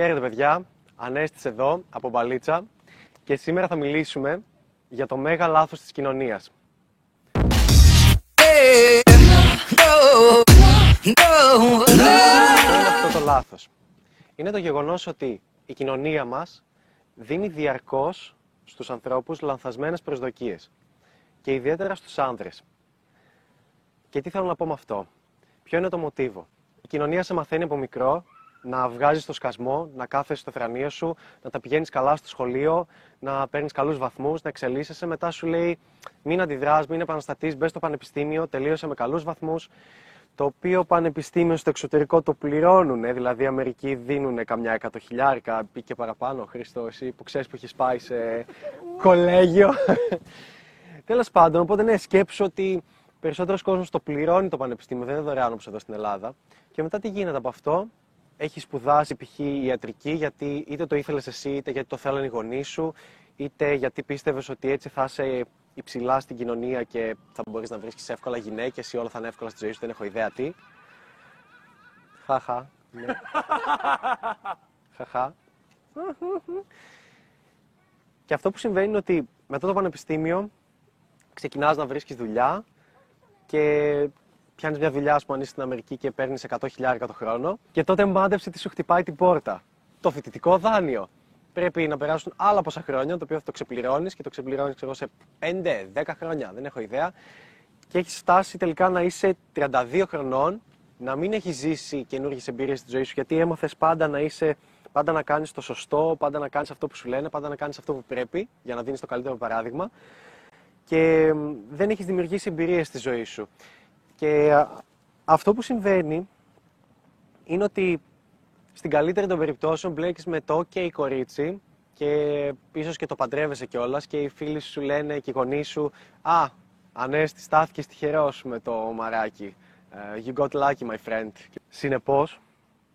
Χαίρετε παιδιά, Ανέστης εδώ από Μπαλίτσα και σήμερα θα μιλήσουμε για το μέγα λάθος της κοινωνίας. Ποιο είναι αυτό το λάθος; Είναι το γεγονός ότι η κοινωνία μας δίνει διαρκώς στους ανθρώπους λανθασμένες προσδοκίες και ιδιαίτερα στους άνδρες. Και τι θέλω να πω με αυτό; Ποιο είναι το μοτίβο; Η κοινωνία σε μαθαίνει από μικρό να βγάζεις το σκασμό, να κάθεσαι στο θρανίο σου, να τα πηγαίνεις καλά στο σχολείο, να παίρνεις καλούς βαθμούς, να εξελίσσεσαι. Μετά σου λέει μην αντιδράς, μην επαναστατείς, μπες στο πανεπιστήμιο, τελείωσε με καλούς βαθμούς. Το οποίο πανεπιστήμιο στο εξωτερικό το πληρώνουν, ε, δηλαδή οι Αμερικοί δίνουν καμιά εκατοχιλιάρικα ή και παραπάνω. Χρήστο, εσύ που ξέρεις που έχεις πάει σε κολέγιο. Τέλος πάντων, οπότε ναι, σκέψου ότι περισσότερος κόσμος το πληρώνει το πανεπιστήμιο, δεν είναι δωρεάν όπως εδώ στην Ελλάδα. Και μετά τι γίνεται από αυτό, έχεις σπουδάσει π.χ. ιατρική γιατί είτε το ήθελες εσύ, είτε γιατί το θέλανε οι γονείς σου, είτε γιατί πίστευες ότι έτσι θα είσαι υψηλά στην κοινωνία και θα μπορείς να βρίσκεις εύκολα γυναίκες ή όλα θα είναι εύκολα στη ζωή σου, δεν έχω ιδέα τι. Χαχα. Ναι. Χαχα. Και αυτό που συμβαίνει είναι ότι μετά το πανεπιστήμιο ξεκινάς να βρίσκεις δουλειά και πιάνεις μια δουλειά, ας πούμε, αν είσαι στην Αμερική και παίρνεις 100.000 το χρόνο, και τότε μάντεψε τι σου χτυπάει την πόρτα. Το φοιτητικό δάνειο. Πρέπει να περάσουν άλλα πόσα χρόνια, το οποίο θα το ξεπληρώνεις και το ξεπληρώνεις σε 5-10 χρόνια, δεν έχω ιδέα. Και έχεις φτάσει τελικά να είσαι 32 χρονών, να μην έχεις ζήσει καινούργιες εμπειρίες στη ζωή σου, γιατί έμαθες πάντα να είσαι πάντα να κάνεις το σωστό, πάντα να κάνεις αυτό που σου λένε, πάντα να κάνεις αυτό που πρέπει για να δίνεις το καλύτερο παράδειγμα. Και δεν έχεις δημιουργήσει εμπειρίες στη ζωή σου. Και αυτό που συμβαίνει είναι ότι στην καλύτερη των περιπτώσεων μπλέκεις με το OK κορίτσι και ίσως και το παντρεύεσαι κιόλας και οι φίλοι σου λένε και οι γονείς σου «Α, Ανέστη, στάθηκε τυχερό με το μαράκι. Ε, you got lucky, my friend». Συνεπώς,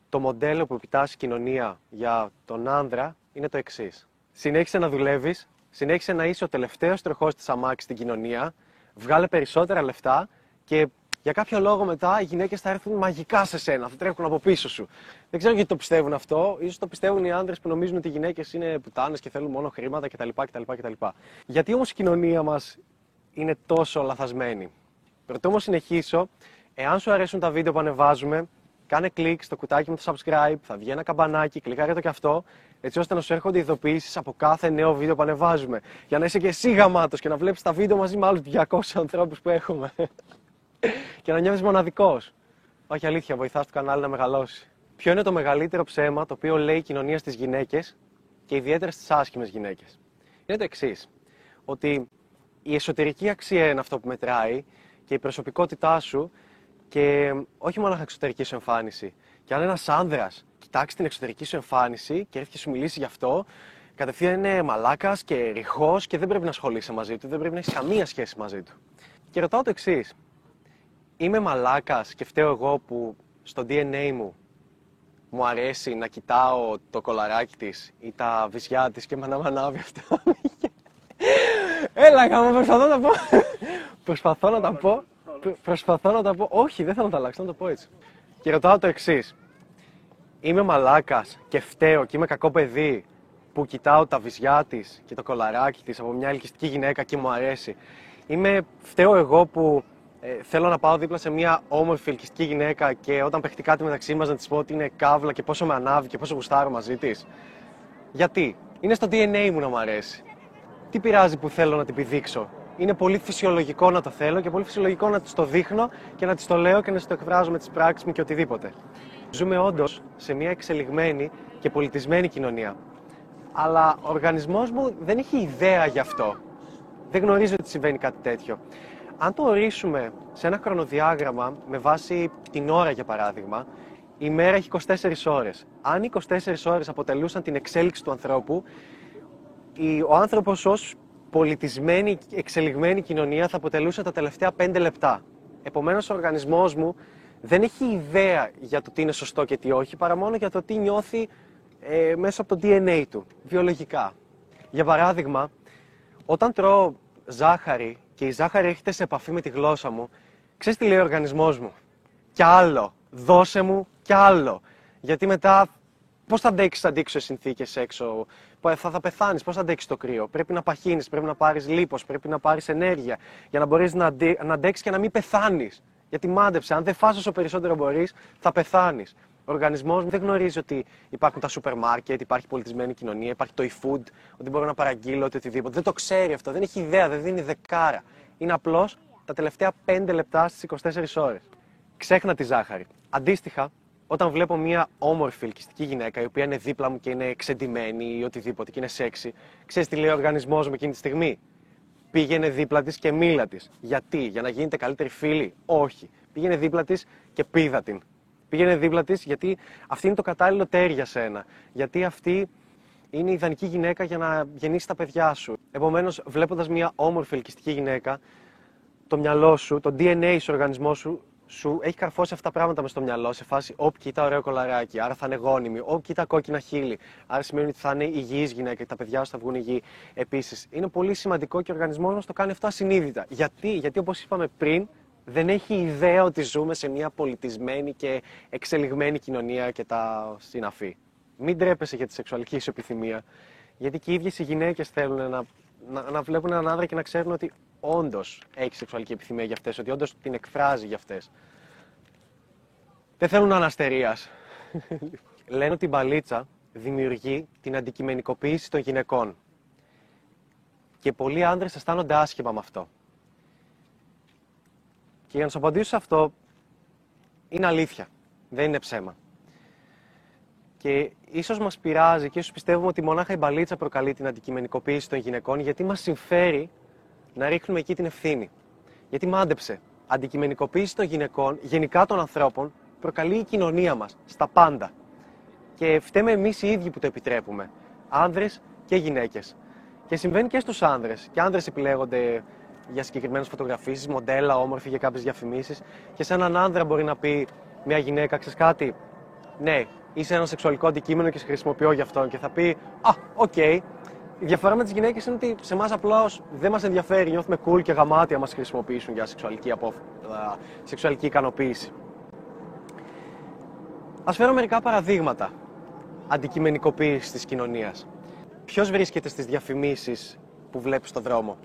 το μοντέλο που επιτάσσει η κοινωνία για τον άνδρα είναι το εξής. Συνέχισε να δουλεύεις, συνέχισε να είσαι ο τελευταίος τροχός της αμάξης στην κοινωνία, βγάλε περισσότερα λεφτά και για κάποιο λόγο μετά οι γυναίκες θα έρθουν μαγικά σε σένα, θα τρέχουν από πίσω σου. Δεν ξέρω γιατί το πιστεύουν αυτό. σω το πιστεύουν οι άντρες που νομίζουν ότι οι γυναίκες είναι πουτάνες και θέλουν μόνο χρήματα κτλ. κτλ, κτλ. Γιατί όμως η κοινωνία μας είναι τόσο λαθασμένη. Πρωτού όμως συνεχίσω, εάν σου αρέσουν τα βίντεο που ανεβάζουμε, κάνε κλικ στο κουτάκι με το subscribe, θα βγει ένα καμπανάκι, κλικάρε το και αυτό, έτσι ώστε να σου έρχονται ειδοποιήσεις από κάθε νέο βίντεο που ανεβάζουμε. Για να είσαι και εσύ γαμάτος και να βλέπεις τα βίντεο μαζί με άλλους 200 ανθρώπους που έχουμε και να νιώθεις μοναδικός. Όχι αλήθεια, βοηθάς το κανάλι να μεγαλώσει. Ποιο είναι το μεγαλύτερο ψέμα το οποίο λέει η κοινωνία στις γυναίκες και ιδιαίτερα στις άσχημες γυναίκες; Είναι το εξής. Ότι η εσωτερική αξία είναι αυτό που μετράει και η προσωπικότητά σου και όχι μόνο η εξωτερική σου εμφάνιση. Και αν ένας άνδρας κοιτάξει την εξωτερική σου εμφάνιση και έρθει και σου μιλήσει γι' αυτό, κατευθείαν είναι μαλάκας και ρηχός και δεν πρέπει να ασχολείσαι μαζί του, δεν πρέπει να έχεις καμία σχέση μαζί του. Και ρωτάω το εξής είμαι μαλάκας και φταίω εγώ που στο DNA μου μου αρέσει να κοιτάω το κολαράκι της ή τα βυζιά της και με ανάβει αυτό. Έλα, γάμο, προσπαθώ να πω. προσπαθώ να τα πω. Προσπαθώ να τα πω. Όχι, δεν θέλω να τα αλλάξω, να το πω έτσι. Και ρωτάω το εξής. Είμαι μαλάκας και φταίω και είμαι κακό παιδί που κοιτάω τα βυζιά της και το κολαράκι της από μια ελκυστική γυναίκα και μου αρέσει. Είμαι φταίω εγώ που ε, θέλω να πάω δίπλα σε μια όμορφη ελκυστική γυναίκα και όταν παιχτεί κάτι μεταξύ μας να της πω ότι είναι καύλα και πόσο με ανάβει και πόσο γουστάρω μαζί της. Γιατί, είναι στο DNA μου να μου αρέσει. Τι πειράζει που θέλω να την πηδήξω; Είναι πολύ φυσιολογικό να το θέλω και πολύ φυσιολογικό να της το δείχνω και να της το λέω και να της το εκφράζω με τις πράξεις μου και οτιδήποτε. Ζούμε όντως σε μια εξελιγμένη και πολιτισμένη κοινωνία. Αλλά ο οργανισμός μου δεν έχει ιδέα γι' αυτό. Δεν γνωρίζει ότι συμβαίνει κάτι τέτοιο. Αν το ορίσουμε σε ένα χρονοδιάγραμμα με βάση την ώρα για παράδειγμα, η μέρα έχει 24 ώρες. Αν οι 24 ώρες αποτελούσαν την εξέλιξη του ανθρώπου, ο άνθρωπος ως πολιτισμένη, εξελιγμένη κοινωνία θα αποτελούσε τα τελευταία 5 λεπτά. Επομένως ο οργανισμός μου δεν έχει ιδέα για το τι είναι σωστό και τι όχι, παρά μόνο για το τι νιώθει ε, μέσα από το DNA του, βιολογικά. Για παράδειγμα, όταν τρώω ζάχαρη και η ζάχαρη έρχεται σε επαφή με τη γλώσσα μου, ξέρεις τι λέει ο οργανισμός μου; Κι άλλο. Δώσε μου κι άλλο. Γιατί μετά Πώς θα αντέξεις αντίξωε συνθήκες έξω, θα, θα πεθάνεις, πώς θα αντέξεις το κρύο; Πρέπει να παχύνεις, πρέπει να πάρεις λίπος, πρέπει να πάρεις ενέργεια για να μπορείς να, αντί, να αντέξεις και να μην πεθάνεις. Γιατί μάντεψε, αν δεν φας όσο περισσότερο μπορείς, θα πεθάνεις. Ο οργανισμό δεν γνωρίζει ότι υπάρχουν τα σούπερ μάρκετ, υπάρχει πολιτισμένη κοινωνία, υπάρχει το e-food, ότι μπορώ να παραγγείλω οτιδήποτε. Δεν το ξέρει αυτό, δεν έχει ιδέα, δεν δίνει δεκάρα. Είναι απλώς τα τελευταία 5 λεπτά στις 24 ώρες. Ξέχνα τη ζάχαρη. Αντίστοιχα, όταν βλέπω μια όμορφη ελκυστική γυναίκα η οποία είναι δίπλα μου και είναι εξεντημένη ή οτιδήποτε και είναι σεξι, ξέρεις τι λέει ο οργανισμός μου εκείνη τη στιγμή; Πήγαινε δίπλα της και μίλα της. Γιατί, για να γίνετε καλύτεροι φίλοι; Όχι. Πήγαινε δίπλα της και πίδα την. Πήγαινε δίπλα της γιατί αυτή είναι το κατάλληλο τέρι για σένα. Γιατί αυτή είναι η ιδανική γυναίκα για να γεννήσει τα παιδιά σου. Επομένως, βλέποντας μια όμορφη ελκυστική γυναίκα, το μυαλό σου, το DNA στο οργανισμό σου σου έχει καρφώσει αυτά τα πράγματα μες στο μυαλό σε φάση Όπ, κοίτα ωραίο κολαράκι, άρα θα είναι γόνιμη. Όπ, κοίτα κόκκινα χείλη. Άρα σημαίνει ότι θα είναι υγιής γυναίκα και τα παιδιά σου θα βγουν υγιή επίσης. Είναι πολύ σημαντικό και ο οργανισμός μας το κάνει αυτό ασυνείδητα. Γιατί, Γιατί όπως είπαμε πριν, δεν έχει ιδέα ότι ζούμε σε μια πολιτισμένη και εξελιγμένη κοινωνία και τα συναφή. Μην τρέπεσαι για τη σεξουαλική σου επιθυμία, γιατί και οι ίδιες οι γυναίκες θέλουν να, να, να βλέπουν έναν άντρα και να ξέρουν ότι όντως έχει σεξουαλική επιθυμία για αυτές, ότι όντως την εκφράζει για αυτές. Δεν θέλουν αναστερίας. Λένε ότι η μπαλίτσα δημιουργεί την αντικειμενικοποίηση των γυναικών. Και πολλοί άντρε αισθάνονται άσχημα με αυτό. Και για να σου απαντήσω σε αυτό, είναι αλήθεια. Δεν είναι ψέμα. Και ίσως μας πειράζει και ίσως πιστεύουμε ότι μονάχα η μπαλίτσα προκαλεί την αντικειμενικοποίηση των γυναικών, γιατί μας συμφέρει να ρίχνουμε εκεί την ευθύνη. Γιατί μάντεψε. Αντικειμενικοποίηση των γυναικών, γενικά των ανθρώπων, προκαλεί η κοινωνία μας στα πάντα. Και φταίμε εμείς οι ίδιοι που το επιτρέπουμε. Άνδρες και γυναίκες. Και συμβαίνει και στους άνδρες. Και άνδρες επιλέγονται για συγκεκριμένες φωτογραφίσεις, μοντέλα, όμορφοι για κάποιες διαφημίσεις. Και σε έναν άνδρα μπορεί να πει μια γυναίκα, ξέρεις κάτι, ναι, είσαι ένα σεξουαλικό αντικείμενο και σε χρησιμοποιώ γι' αυτό. Και θα πει, Α, OK, okay, η διαφορά με τις γυναίκες είναι ότι σε εμάς απλώ δεν μας ενδιαφέρει, νιώθουμε cool και γαμάτια μας χρησιμοποιήσουν για σεξουαλική, απο... σεξουαλική ικανοποίηση. Α φέρω μερικά παραδείγματα αντικειμενικοποίησης της κοινωνίας. Ποιος βρίσκεται στις διαφημίσεις που βλέπεις στον δρόμο,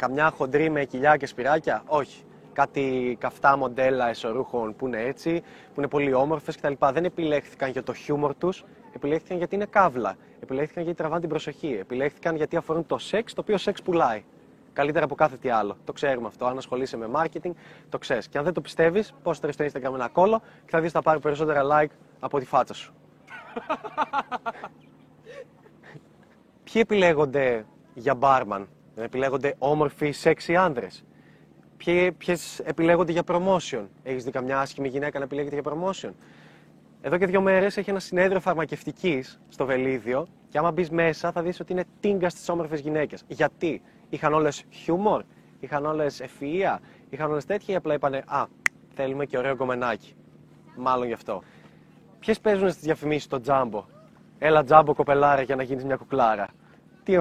Καμιά χοντρή με κοιλιά και σπυράκια, Όχι. Κάτι καυτά μοντέλα εσωρούχων που είναι έτσι, που είναι πολύ όμορφες κτλ. Δεν επιλέχθηκαν για το χιούμορ τους, επιλέχθηκαν γιατί είναι καύλα. Επιλέχθηκαν γιατί τραβάνε την προσοχή. Επιλέχθηκαν γιατί αφορούν το σεξ, το οποίο σεξ πουλάει. Καλύτερα από κάθε τι άλλο. Το ξέρουμε αυτό. Αν ασχολείσαι με marketing, το ξέρεις. Και αν δεν το πιστεύεις, πώς στο Instagram ένα κόλλο και θα δεις θα πάρει περισσότερα like από τη φάτσα σου. Ποιοι επιλέγονται για barman, επιλέγονται όμορφοι, σεξι άνδρες. Ποιες επιλέγονται για promotion; Έχεις δει καμιά άσχημη γυναίκα να επιλέγεται για promotion; Εδώ και δύο μέρες έχει ένα συνέδριο φαρμακευτικής στο Βελίδιο και άμα μπεις μέσα θα δεις ότι είναι τίνγκα στις όμορφες γυναίκες. Γιατί; Είχαν όλες χιούμορ, είχαν όλες ευφυα, είχαν όλες τέτοια ή απλά είπανε Α, θέλουμε και ωραίο κομμενάκι. Μάλλον γι' αυτό. Ποιες παίζουν στις διαφημίσεις στο τζάμπο; Έλα τζάμπο κοπελάρα για να γίνεις μια κουκλάρα. Τι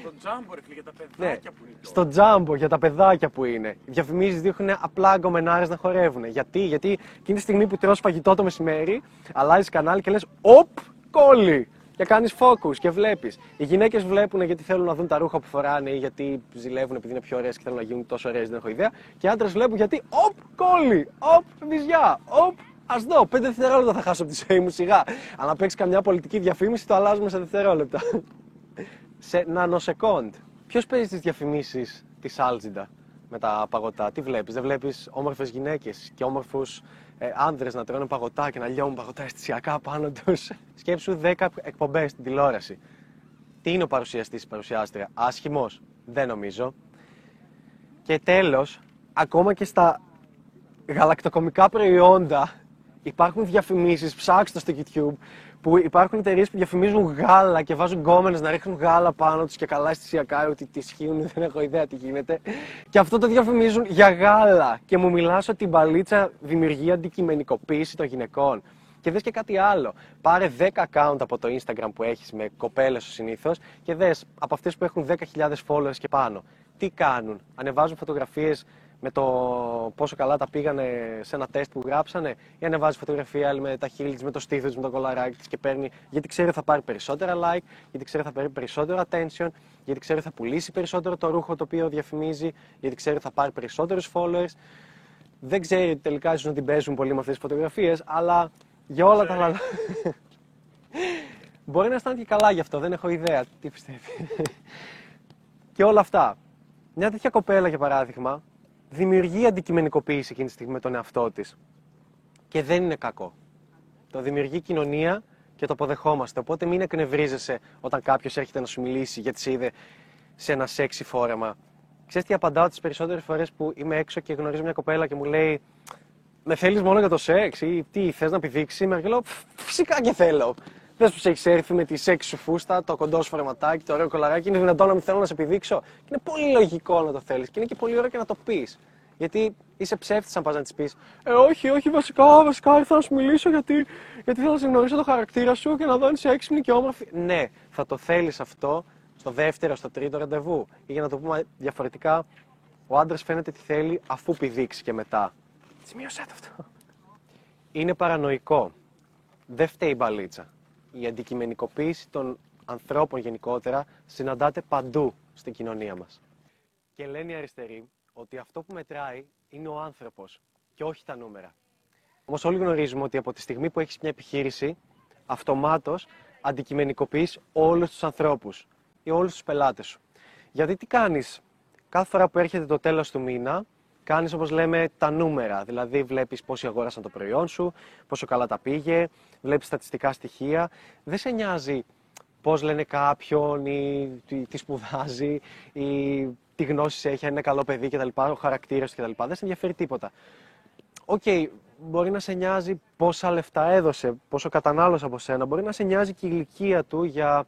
Στο τζάμπο, ρε για τα παιδάκια ναι, που είναι. Στο τζάμπο, για τα παιδάκια που είναι. Οι διαφημίσεις δείχνουν απλά γκομενάρε να χορεύουν. Γιατί, γιατί εκείνη τη στιγμή που τρως φαγητό το μεσημέρι, αλλάζεις κανάλι και λες: Οπ, κόλλη! Και κάνεις focus και βλέπεις. Οι γυναίκες βλέπουν γιατί θέλουν να δουν τα ρούχα που φοράνε ή γιατί ζηλεύουν επειδή είναι πιο ωραίες και θέλουν να γίνουν τόσο ωραίες, δεν έχω ιδέα. Και οι άντρες βλέπουν γιατί, οπ, κόλλη, οπ, βυζιά, οπ, Α δω, πέντε δευτερόλεπτα θα χάσω από τη ζωή μου σιγά. Αν παίξεις καμιά πολιτική διαφήμιση, το αλλάζουμε σε δευτερόλεπτα σε νανοσεκόντ. Ποιος παίζει τις διαφημίσεις της Άλτζιντα με τα παγωτά, τι βλέπεις, δεν βλέπεις όμορφες γυναίκες και όμορφους ε, άνδρες να τρώνε παγωτά και να λιώνουν παγωτά αισθησιακά πάνω τους; Σκέψου 10 εκπομπές στην τηλεόραση. Τι είναι ο παρουσιαστής ή παρουσιάστρια, άσχημος, δεν νομίζω. Και τέλος, ακόμα και στα γαλακτοκομικά προϊόντα υπάρχουν διαφημίσεις, ψάξτε στο YouTube, που υπάρχουν εταιρείες που διαφημίζουν γάλα και βάζουν γκόμενες να ρίχνουν γάλα πάνω τους και καλά αισθησιακά ότι τη σχήνουν, δεν έχω ιδέα τι γίνεται. Και αυτό το διαφημίζουν για γάλα. Και μου μιλάς ότι η μπαλίτσα δημιουργεί αντικειμενικοποίηση των γυναικών. Και δες και κάτι άλλο. Πάρε 10 account από το Instagram που έχεις με κοπέλες συνήθως και δες από αυτές που έχουν 10.000 followers και πάνω. Τι κάνουν. Ανεβάζουν φωτογραφίες με το πόσο καλά τα πήγανε σε ένα τεστ που γράψανε, ή ανεβάζει φωτογραφία άλλη με τα χείλη της, με το στήθος της, με το κολαράκι της και παίρνει, γιατί ξέρει ότι θα πάρει περισσότερα like, γιατί ξέρει ότι θα πάρει περισσότερο attention, γιατί ξέρει ότι θα πουλήσει περισσότερο το ρούχο το οποίο διαφημίζει, γιατί ξέρει ότι θα πάρει περισσότερους followers. Δεν ξέρει τελικά ίσως να την παίζουν πολύ με αυτές τις φωτογραφίες, αλλά για όλα τα άλλα. Μπορεί να αισθάνεται και καλά γι' αυτό, δεν έχω ιδέα τι πιστεύει. και όλα αυτά. Μια τέτοια κοπέλα, για παράδειγμα, δημιουργεί αντικειμενικοποίηση εκείνη τη στιγμή με τον εαυτό της. Και δεν είναι κακό. Το δημιουργεί κοινωνία και το αποδεχόμαστε. Οπότε μην εκνευρίζεσαι όταν κάποιος έρχεται να σου μιλήσει γιατί σε είδε σε ένα σεξι φόρεμα. Ξέρεις τι απαντάω τις περισσότερες φορές που είμαι έξω και γνωρίζω μια κοπέλα και μου λέει Με θέλεις μόνο για το σεξ ή τι, θες να πηδήξεις; Σήμερα. Και λέω Φυσικά και θέλω. Δεν σου έχεις έρθει με τη σεξ σου φούστα, το κοντό σου φορεματάκι, το ωραίο κολαράκι. Είναι δυνατόν να μην θέλω να σε επιδείξω. Και είναι πολύ λογικό να το θέλεις και είναι και πολύ ωραίο και να το πεις. Γιατί είσαι ψεύτης αν πας να της πεις Ε, όχι, όχι, βασικά, βασικά ήρθα να σου μιλήσω γιατί, γιατί θέλω να σε γνωρίσω το χαρακτήρα σου και να δω αν είσαι έξυπνη και όμορφη. Ναι, θα το θέλεις αυτό στο δεύτερο, στο τρίτο ραντεβού. Ή για να το πούμε διαφορετικά, ο άντρας φαίνεται τι θέλει αφού πηδήξει και μετά. Σημείωσέ το αυτό. Είναι παρανοϊκό. Δεν φταίει η μπαλίτσα η αντικειμενικοποίηση των ανθρώπων γενικότερα συναντάται παντού στην κοινωνία μας. Και λένε οι αριστεροί ότι αυτό που μετράει είναι ο άνθρωπος και όχι τα νούμερα. Όμως όλοι γνωρίζουμε ότι από τη στιγμή που έχεις μια επιχείρηση, αυτομάτως αντικειμενικοποιείς όλους τους ανθρώπους ή όλους τους πελάτες σου. Γιατί τι κάνεις; Κάθε φορά που έρχεται το τέλος του μήνα, κάνεις όπως λέμε τα νούμερα. Δηλαδή βλέπεις πόσοι αγόρασαν το προϊόν σου, πόσο καλά τα πήγε, βλέπεις στατιστικά στοιχεία. Δεν σε νοιάζει πώς λένε κάποιον ή τι σπουδάζει ή τι γνώσεις έχει, αν είναι καλό παιδί κτλ. Ο χαρακτήρας του κτλ. Δεν σε ενδιαφέρει τίποτα. Οκ, okay, μπορεί να σε νοιάζει πόσα λεφτά έδωσε, πόσο κατανάλωσε από σένα. Μπορεί να σε νοιάζει και η ηλικία του για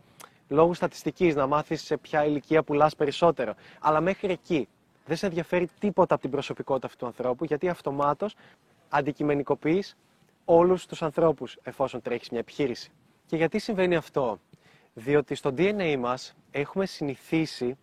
λόγους στατιστικής, να μάθεις σε ποια ηλικία πουλάς περισσότερο. Αλλά μέχρι εκεί δεν σε ενδιαφέρει τίποτα από την προσωπικότητα αυτού του ανθρώπου, γιατί αυτομάτως αντικειμενικοποιείς όλους τους ανθρώπους εφόσον τρέχεις μια επιχείρηση. Και γιατί συμβαίνει αυτό, Διότι στο DNA μας έχουμε συνηθίσει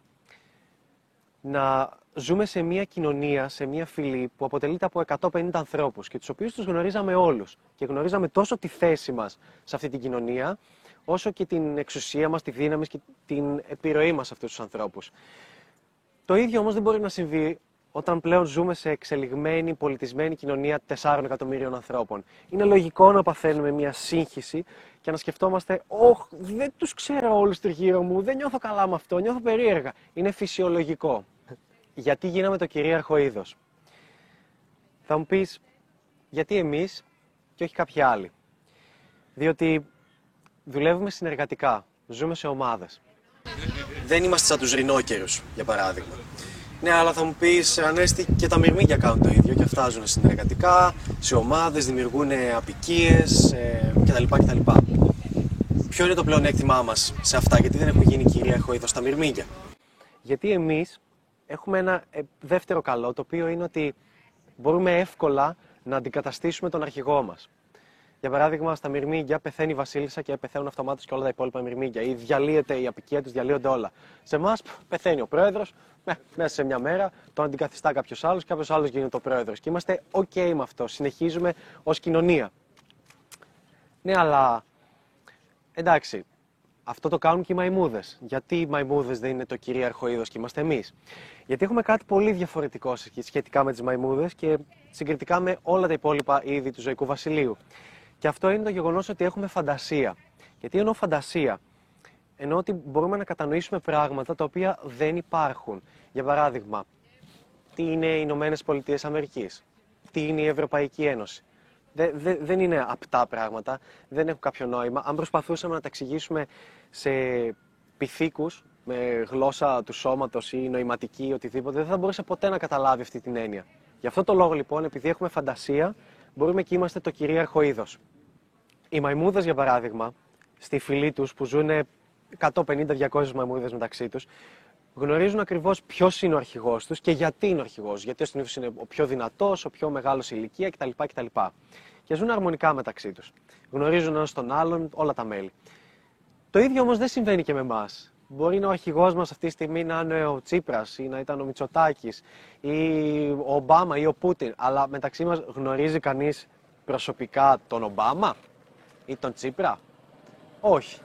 να ζούμε σε μια κοινωνία, σε μια φυλή που αποτελείται από 150 ανθρώπους και τους οποίους τους γνωρίζαμε όλους. Και γνωρίζαμε τόσο τη θέση μας σε αυτή την κοινωνία, όσο και την εξουσία μας, τη δύναμη και την επιρροή μας σε αυτούς τους ανθρώπους. Το ίδιο όμως δεν μπορεί να συμβεί όταν πλέον ζούμε σε εξελιγμένη, πολιτισμένη κοινωνία 4 εκατομμύριων ανθρώπων. Είναι λογικό να παθαίνουμε μια σύγχυση και να σκεφτόμαστε, Ωχ, δεν τους ξέρω όλους τριγύρω μου, δεν νιώθω καλά με αυτό, νιώθω περίεργα. Είναι φυσιολογικό. Γιατί γίναμε το κυρίαρχο είδος. Θα μου πεις, γιατί εμείς και όχι κάποιοι άλλοι. Διότι δουλεύουμε συνεργατικά, ζούμε σε ομάδες δεν είμαστε σαν τους ρινόκερους, για παράδειγμα. Ναι, αλλά θα μου πεις, Ανέστη, και τα μυρμήγκια κάνουν το ίδιο και φτάζουν συνεργατικά, σε ομάδες, δημιουργούν απικίες ε, κτλ, κτλ. Ποιο είναι το πλεονέκτημά μας σε αυτά, γιατί δεν έχουν γίνει κυρίαρχο είδος τα μυρμήγκια; Γιατί εμείς έχουμε ένα ε, δεύτερο καλό, το οποίο είναι ότι μπορούμε εύκολα να αντικαταστήσουμε τον αρχηγό μας. Για παράδειγμα, στα μυρμήγκια πεθαίνει η Βασίλισσα και πεθαίνουν αυτομάτως και όλα τα υπόλοιπα μυρμήγκια. Ή διαλύεται η απικία τους, διαλύονται όλα. Σε εμάς πεθαίνει ο πρόεδρος, μέσα σε μια μέρα τον αντικαθιστά κάποιος άλλος και κάποιος άλλος γίνεται ο πρόεδρος. Και είμαστε OK με αυτό. Συνεχίζουμε ως κοινωνία. Ναι, αλλά εντάξει, αυτό το κάνουν και οι μαϊμούδες. Γιατί οι μαϊμούδες δεν είναι το κυρίαρχο είδος και είμαστε εμείς; Γιατί έχουμε κάτι πολύ διαφορετικό σχετικά με τις μαϊμούδες και συγκριτικά με όλα τα υπόλοιπα είδη του ζωικού βασιλείου. Και αυτό είναι το γεγονός ότι έχουμε φαντασία. Γιατί εννοώ φαντασία; Εννοώ ότι μπορούμε να κατανοήσουμε πράγματα τα οποία δεν υπάρχουν. Για παράδειγμα, τι είναι οι Ηνωμένες Πολιτείες Αμερικής, τι είναι η Ευρωπαϊκή Ένωση; δεν είναι απτά πράγματα, δεν έχουν κάποιο νόημα. Αν προσπαθούσαμε να τα εξηγήσουμε σε πυθίκους, με γλώσσα του σώματος ή νοηματική ή οτιδήποτε, δεν θα μπορούσε ποτέ να καταλάβει αυτή την έννοια. Γι' αυτό το λόγο λοιπόν, επειδή έχουμε φαντασία, μπορούμε και είμαστε το κυρίαρχο είδος. Οι μαϊμούδες, για παράδειγμα, στη φυλή τους που ζουν 150-200 μαϊμούδες μεταξύ τους, γνωρίζουν ακριβώς ποιος είναι ο αρχηγός τους και γιατί είναι ο αρχηγός. Γιατί ο συνήθως είναι ο πιο δυνατός, ο πιο μεγάλος ηλικία κτλ. κτλ. Και ζουν αρμονικά μεταξύ τους. Γνωρίζουν ένας τον άλλον όλα τα μέλη. Το ίδιο όμως δεν συμβαίνει και με εμάς. Μπορεί να ο αρχηγός μας αυτή τη στιγμή να είναι ο Τσίπρας ή να ήταν ο Μητσοτάκης ή ο Ομπάμα ή ο Πούτιν. Αλλά μεταξύ μας γνωρίζει κανείς προσωπικά τον Ομπάμα ή τον Τσίπρα; Όχι.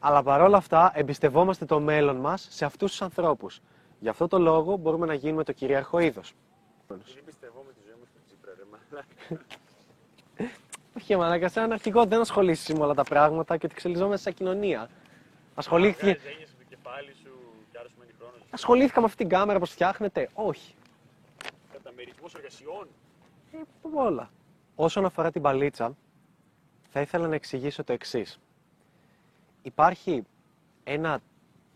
Αλλά παρόλα αυτά εμπιστευόμαστε το μέλλον μας σε αυτούς τους ανθρώπους. Γι' αυτό το λόγο μπορούμε να γίνουμε το κυρίαρχο είδος. Δεν πιστεύω με τη ζωή μου στον Τσίπρα, ρε μαλάκα. Όχι, μαλάκα, σαν αρχηγό δεν ασχολείσαι με όλα τα πράγματα και ότι εξελιζόμαστε σαν κοινωνία. Ασχολήθηκε... Βγάζεις έννοιες στο κεφάλι σου και άρα σου μένει χρόνος. Ασχολήθηκα με αυτή την κάμερα, πώ φτιάχνετε. Όχι. Καταμερισμός εργασιών. Ε, όλα. Όσον αφορά την παλίτσα, θα ήθελα να εξηγήσω το εξής. Υπάρχει ένα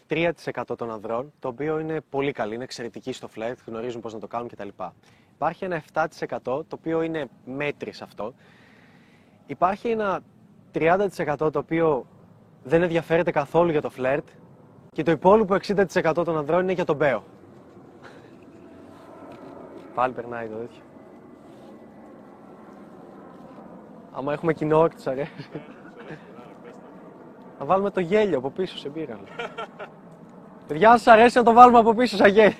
3% των ανδρών, το οποίο είναι πολύ καλή, είναι εξαιρετική στο φλερτ, γνωρίζουν πώς να το κάνουν κτλ. Υπάρχει ένα 7% το οποίο είναι μέτρης σε αυτό. Υπάρχει ένα 30% το οποίο δεν ενδιαφέρεται καθόλου για το φλερτ και το υπόλοιπο 60% των ανδρών είναι για τον Μπέο. Πάλι περνάει το τέτοιο. Άμα έχουμε κοινό και τους αρέσει. Να βάλουμε το γέλιο από πίσω σε μπύρα. Παιδιά, σας αρέσει να το βάλουμε από πίσω σαν γέλιο.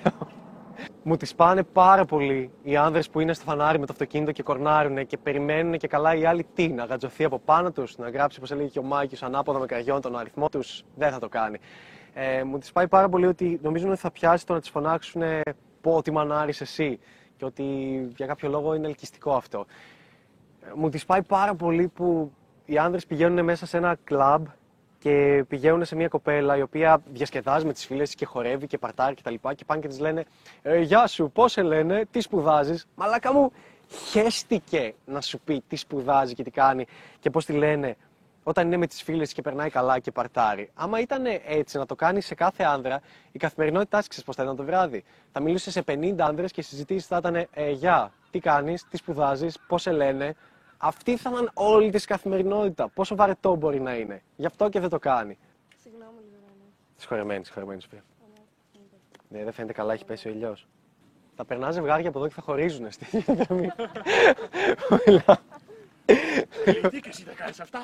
Μου τις πάνε πάρα πολύ οι άνδρες που είναι στο φανάρι με το αυτοκίνητο και κορνάρουν και περιμένουν και καλά οι άλλοι τι, να γατζωθεί από πάνω τους, να γράψει όπως έλεγε και ο Μάκης ανάποδα με κραγιόν τον αριθμό τους, δεν θα το κάνει. Ε, μου τις πάει πάρα πολύ ότι νομίζουν ότι θα πιάσει το να τις φωνάξουν πω ότι μανάρεις εσύ και ότι για κάποιο λόγο είναι ελκυστικό αυτό. Ε, μου τις πάει πάρα πολύ που οι άνδρες πηγαίνουν μέσα σε ένα κλαμπ και πηγαίνουν σε μια κοπέλα η οποία διασκεδάζει με τις φίλες της και χορεύει και παρτάρει κτλ. Και, και πάνε και της λένε ε, Γεια σου, πώς σε λένε, τι σπουδάζεις; Μαλάκα μου, χέστηκε να σου πει τι σπουδάζει και τι κάνει και πώς τη λένε όταν είναι με τις φίλες και περνάει καλά και παρτάρει. Άμα ήταν έτσι να το κάνει σε κάθε άνδρα, η καθημερινότητά σου ξέρεις πώς θα ήταν το βράδυ. Θα μιλούσε σε 50 άνδρες και οι συζητήσεις θα ήταν ε, Γεια, τι κάνεις, τι σπουδάζεις, πώς σε λένε, αυτή θα είναι όλη της καθημερινότητα. Πόσο βαρετό μπορεί να είναι. Γι' αυτό και δεν το κάνει. Συγγνώμη λίγο, ναι. Συγχωρεμένη, συγχωρεμένη, Σοφία. Ναι, δεν φαίνεται καλά, έχει πέσει ο ήλιος. Θα περνά ζευγάρια από εδώ και θα χωρίζουν στη διαδρομή. Τι και εσύ θα κάνεις αυτά.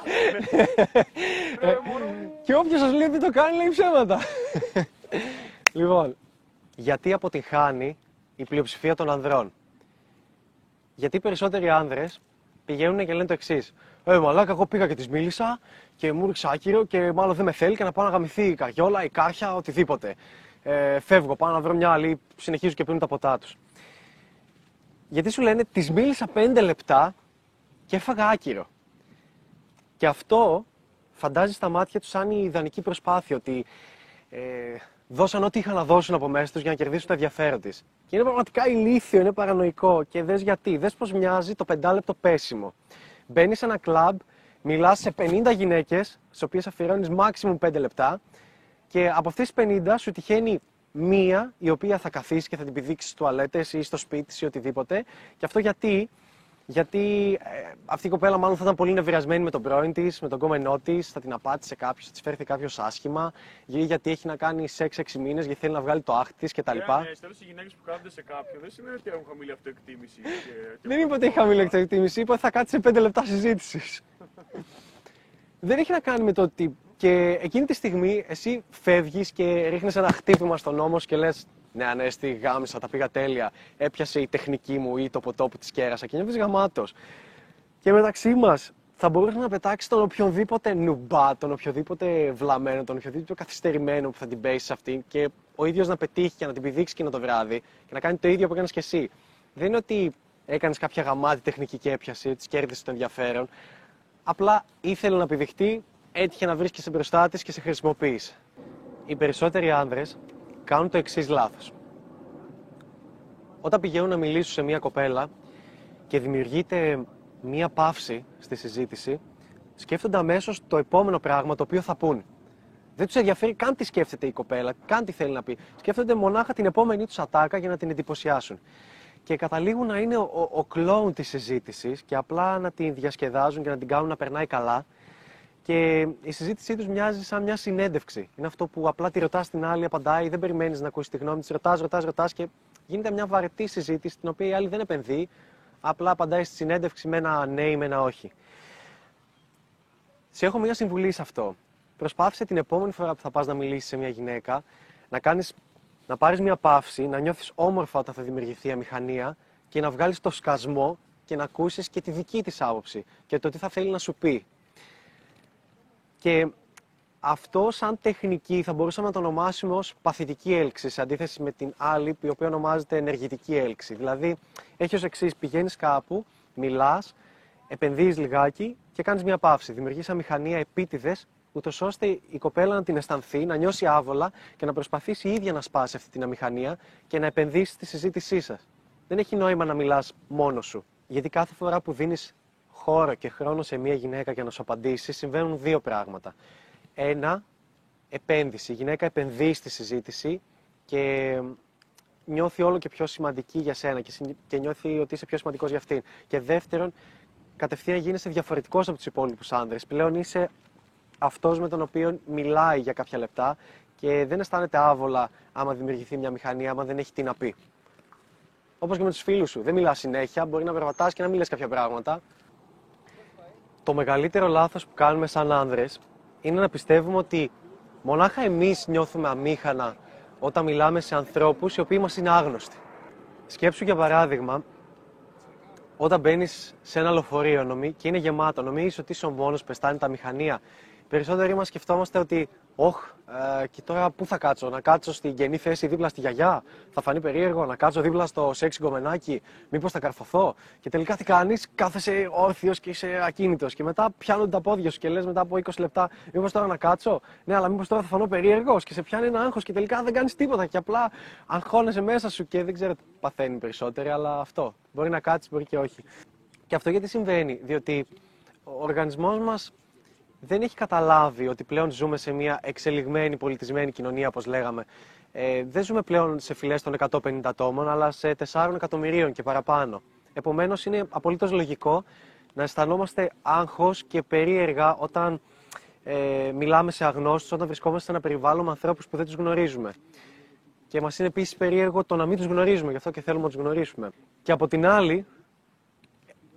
και όποιος σας λέει ότι το κάνει, λέει ψέματα. λοιπόν, γιατί αποτυχάνει η πλειοψηφία των ανδρών; Γιατί οι περισσότεροι άνδρες πηγαίνουν και λένε το εξής. Ε, μαλάκα, εγώ πήγα και της μίλησα και μου ρίξα άκυρο και μάλλον δεν με θέλει και να πάω να γαμηθεί η καριόλα, η κάρχια, οτιδήποτε. Ε, φεύγω, πάω να βρω μια άλλη, συνεχίζουν και πίνουν τα ποτά τους. Γιατί σου λένε, της μίλησα πέντε λεπτά και έφαγα άκυρο. Και αυτό φαντάζεις στα μάτια τους σαν η ιδανική προσπάθεια, ότι ε, δώσαν ό,τι είχαν να δώσουν από μέσα τους για να κερδίσουν το ενδιαφέρον της. Και είναι πραγματικά ηλίθιο, είναι παρανοϊκό. Και δες γιατί, δες πώ μοιάζει το πεντάλεπτο πέσιμο. Μπαίνει σε ένα κλαμπ, μιλάς σε 50 γυναίκες, στις οποίες αφιερώνεις maximum 5 λεπτά, και από αυτές τις 50 σου τυχαίνει μία η οποία θα καθίσει και θα την πηδήξεις στις τουαλέτες ή στο σπίτι ή οτιδήποτε. Και αυτό γιατί; Γιατί ε, αυτή η κοπέλα μάλλον θα ήταν πολύ νευριασμένη με τον πρώην της, με τον κόμενό της, θα την απάτησε κάποιος, θα της φέρθει κάποιος άσχημα, ή γιατί έχει να κάνει σεξ 6 μήνες, γιατί θέλει να βγάλει το άχτη της κτλ. Ναι, τέλο οι γυναίκες που κάθονται σε κάποιον δεν σημαίνει ότι έχουν χαμηλή αυτοεκτίμηση. και- Δεν είπα ότι έχει χαμηλή εκτίμηση, είπα ότι θα κάτσει σε 5 λεπτά συζήτησης. Δεν έχει να κάνει με το ότι. Και εκείνη τη στιγμή εσύ φεύγεις και ρίχνεις ένα χτύπημα στον ώμο και λες: Ναι, Ανέστη, γάμισα, τα πήγα τέλεια. Έπιασε η τεχνική μου ή το ποτό που της κέρασα και νιώθεις γαμάτος. Και μεταξύ μας θα μπορούσε να πετάξει τον οποιονδήποτε νουμπά, τον οποιοδήποτε βλαμμένο, τον οποιοδήποτε καθυστερημένο που θα την πέσει σε αυτήν και ο ίδιος να πετύχει και να την πηδήξει εκείνο το βράδυ και να κάνει το ίδιο που έκανες και εσύ. Δεν είναι ότι έκανες κάποια γαμάτη τεχνική και έπιασε, της κέρδισες το ενδιαφέρον. Απλά ήθελε να πηδηχτεί, έτυχε να βρίσκεσαι μπροστά της και σε χρησιμοποίησε. Οι περισσότεροι άνδρες κάνουν το εξής λάθος. Όταν πηγαίνουν να μιλήσουν σε μια κοπέλα και δημιουργείται μια παύση στη συζήτηση, σκέφτονται αμέσως το επόμενο πράγμα το οποίο θα πούν. Δεν τους ενδιαφέρει καν τι σκέφτεται η κοπέλα, καν τι θέλει να πει. Σκέφτονται μονάχα την επόμενη τους ατάκα για να την εντυπωσιάσουν. Και καταλήγουν να είναι ο, ο, ο κλόουν της συζήτησης και απλά να την διασκεδάζουν και να την κάνουν να περνάει καλά. Και η συζήτησή τους μοιάζει σαν μια συνέντευξη. Είναι αυτό που απλά τη ρωτάς την άλλη, απαντάει, δεν περιμένεις να ακούσεις τη γνώμη της, ρωτάς, ρωτάς, ρωτάς και γίνεται μια βαρετή συζήτηση, την οποία η άλλη δεν επενδύει, απλά απαντάει στη συνέντευξη με ένα ναι ή με ένα όχι. Σε έχω μια συμβουλή σε αυτό. προσπάθησε την επόμενη φορά που θα πας να μιλήσεις σε μια γυναίκα να, κάνεις, να πάρεις μια παύση, να νιώθεις όμορφα όταν θα δημιουργηθεί αμηχανία και να βγάλεις το σκασμό και να ακούσεις και τη δική της άποψη και το τι θα θέλει να σου πει. Και αυτό σαν τεχνική θα μπορούσαμε να το ονομάσουμε ως παθητική έλξη σε αντίθεση με την άλλη η οποία ονομάζεται ενεργητική έλξη. Δηλαδή έχει ως εξής, πηγαίνεις κάπου, μιλάς, επενδύεις λιγάκι και κάνεις μια παύση. Δημιουργείς αμηχανία επίτηδες ούτως ώστε η κοπέλα να την αισθανθεί, να νιώσει άβολα και να προσπαθήσει η ίδια να σπάσει αυτή την αμηχανία και να επενδύσει στη συζήτησή σας. Δεν έχει νόημα να μιλάς μόνος σου. Γιατί κάθε φορά που δίνεις χώρο και χρόνο σε μια γυναίκα για να σου απαντήσει, συμβαίνουν δύο πράγματα. Ένα, επένδυση. Η γυναίκα επενδύει στη συζήτηση και νιώθει όλο και πιο σημαντική για σένα και νιώθει ότι είσαι πιο σημαντικός για αυτήν. Και δεύτερον, κατευθείαν γίνεσαι διαφορετικός από τους υπόλοιπους άνδρες. Πλέον είσαι αυτός με τον οποίο μιλάει για κάποια λεπτά και δεν αισθάνεται άβολα άμα δημιουργηθεί μια μηχανή, άμα δεν έχει τι να πει. Όπως και με τους φίλους σου. Δεν μιλάς συνέχεια, μπορεί να περπατάς και να μιλά κάποια πράγματα. Το μεγαλύτερο λάθος που κάνουμε σαν άνδρες είναι να πιστεύουμε ότι μονάχα εμείς νιώθουμε αμήχανα όταν μιλάμε σε ανθρώπους οι οποίοι μας είναι άγνωστοι. Σκέψου για παράδειγμα, όταν μπαίνεις σε ένα λεωφορείο και είναι γεμάτο, νομίζεις ότι είσαι ο μόνος που αισθάνεται τα μηχανία περισσότεροι μας σκεφτόμαστε ότι, Ωχ, ε, και τώρα πού θα κάτσω, να κάτσω στην καινή θέση δίπλα στη γιαγιά, θα φανεί περίεργο, να κάτσω δίπλα στο σεξ γκομενάκι, μήπως θα καρφωθώ; Και τελικά τι κάνεις, κάθεσαι όρθιος και είσαι ακίνητος. Και μετά πιάνουν τα πόδια σου και λες μετά από 20 λεπτά, μήπως τώρα να κάτσω; Ναι, αλλά μήπως τώρα θα φανώ περίεργος και σε πιάνει ένα άγχος και τελικά δεν κάνεις τίποτα. Και απλά αγχώνεσαι μέσα σου και δεν ξέρω τι παθαίνει περισσότεροι, αλλά αυτό. Μπορεί να κάτσεις, μπορεί και όχι. Και αυτό γιατί συμβαίνει, διότι ο οργανισμός μας δεν έχει καταλάβει ότι πλέον ζούμε σε μια εξελιγμένη πολιτισμένη κοινωνία, όπως λέγαμε. Ε, δεν ζούμε πλέον σε φυλές των 150 ατόμων, αλλά σε 4 εκατομμυρίων και παραπάνω. Επομένως, είναι απολύτως λογικό να αισθανόμαστε άγχος και περίεργα όταν ε, μιλάμε σε αγνώστους, όταν βρισκόμαστε σε ένα περιβάλλον με ανθρώπους που δεν τους γνωρίζουμε. Και μας είναι επίσης περίεργο το να μην τους γνωρίζουμε, γι' αυτό και θέλουμε να τους γνωρίσουμε. Και από την άλλη,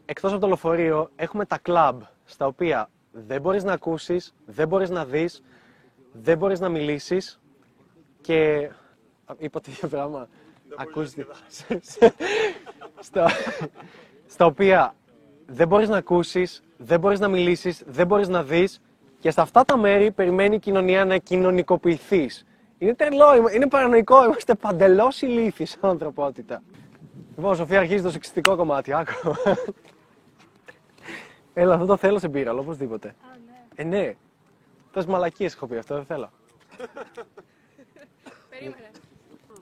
εκτός από το λεωφορείο, έχουμε τα κλαμπ, στα οποία δεν μπορείς να ακούσεις, δεν μπορείς να δεις, δεν μπορείς να μιλήσεις και... Είπα το ίδιο πράγμα. Ακούστε. στα... στα οποία δεν μπορείς να ακούσεις, δεν μπορείς να μιλήσεις, δεν μπορείς να δεις και στα αυτά τα μέρη περιμένει η κοινωνία να κοινωνικοποιηθείς. Είναι τρελό, είναι παρανοϊκό, είμαστε παντελώς ηλίθιοι σαν ανθρωπότητα. Λοιπόν, Σοφία, αρχίζεις το σεξιστικό κομμάτι, άκου. Έλα, αυτό το θέλω σε μπύρα, οπωσδήποτε. Α, ναι. Ε, ναι. Τόσες μαλακίες έχω πει αυτό, δεν θέλω. Περίμενε.